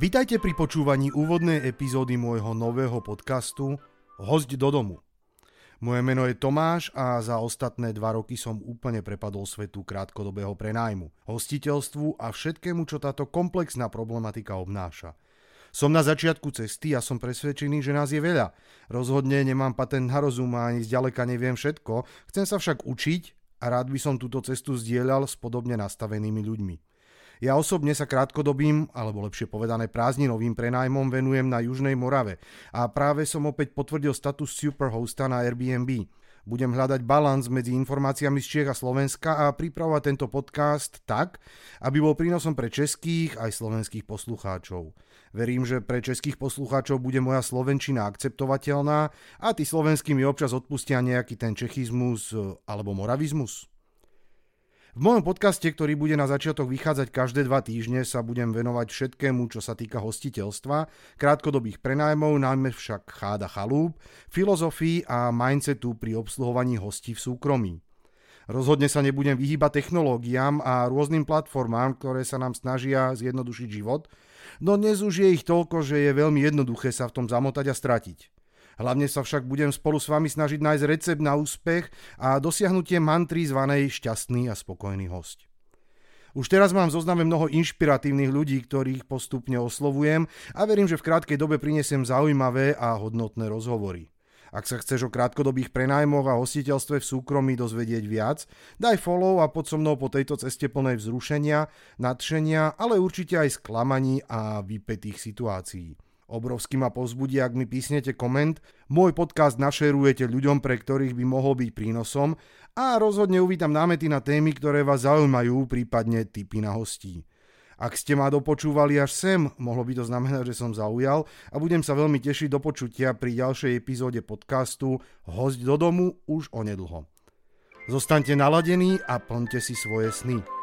Vítajte pri počúvaní úvodnej epizódy môjho nového podcastu Host do domu. Moje meno je Tomáš a za ostatné dva roky som úplne prepadol svetu krátkodobého prenájmu, hostiteľstvu a všetkému, čo táto komplexná problematika obnáša. Som na začiatku cesty a som presvedčený, že nás je veľa. Rozhodne nemám patent na rozum a ani zďaleka neviem všetko, chcem sa však učiť a rád by som túto cestu zdieľal s podobne nastavenými ľuďmi. Ja osobne sa krátkodobým, alebo lepšie povedané prázdninovým prenájmom venujem na Južnej Morave a práve som opäť potvrdil status superhosta na Airbnb. Budem hľadať balans medzi informáciami z Čiech a Slovenska a pripravovať tento podcast tak, aby bol prínosom pre českých aj slovenských poslucháčov. Verím, že pre českých poslucháčov bude moja slovenčina akceptovateľná a tí slovenskí mi občas odpustia nejaký ten čechizmus alebo moravizmus. V mojom podcaste, ktorý bude na začiatok vychádzať každé dva týždne, sa budem venovať všetkému, čo sa týka hostiteľstva, krátkodobých prenajmov, najmä však cháda chalúb, filozofii a mindsetu pri obsluhovaní hostí v súkromí. Rozhodne sa nebudem vyhýbať technológiám a rôznym platformám, ktoré sa nám snažia zjednodušiť život, no dnes už je ich toľko, že je veľmi jednoduché sa v tom zamotať a stratiť. Hlavne sa však budem spolu s vami snažiť nájsť recept na úspech a dosiahnutie mantry zvanej šťastný a spokojný host. Už teraz mám zozname mnoho inšpiratívnych ľudí, ktorých postupne oslovujem a verím, že v krátkej dobe prinesiem zaujímavé a hodnotné rozhovory. Ak sa chceš o krátkodobých prenajmoch a hostiteľstve v súkromí dozvedieť viac, daj follow a pod so mnou po tejto ceste plnej vzrušenia, nadšenia, ale určite aj sklamaní a vypetých situácií. Obrovský ma povzbudí, ak mi písnete koment. Môj podcast našerujete ľuďom, pre ktorých by mohol byť prínosom a rozhodne uvítam námety na témy, ktoré vás zaujímajú, prípadne tipy na hostí. Ak ste ma dopočúvali až sem, mohlo by to znamenať, že som zaujal a budem sa veľmi tešiť do počutia pri ďalšej epizóde podcastu Host do domu už onedlho. Zostaňte naladení a plňte si svoje sny.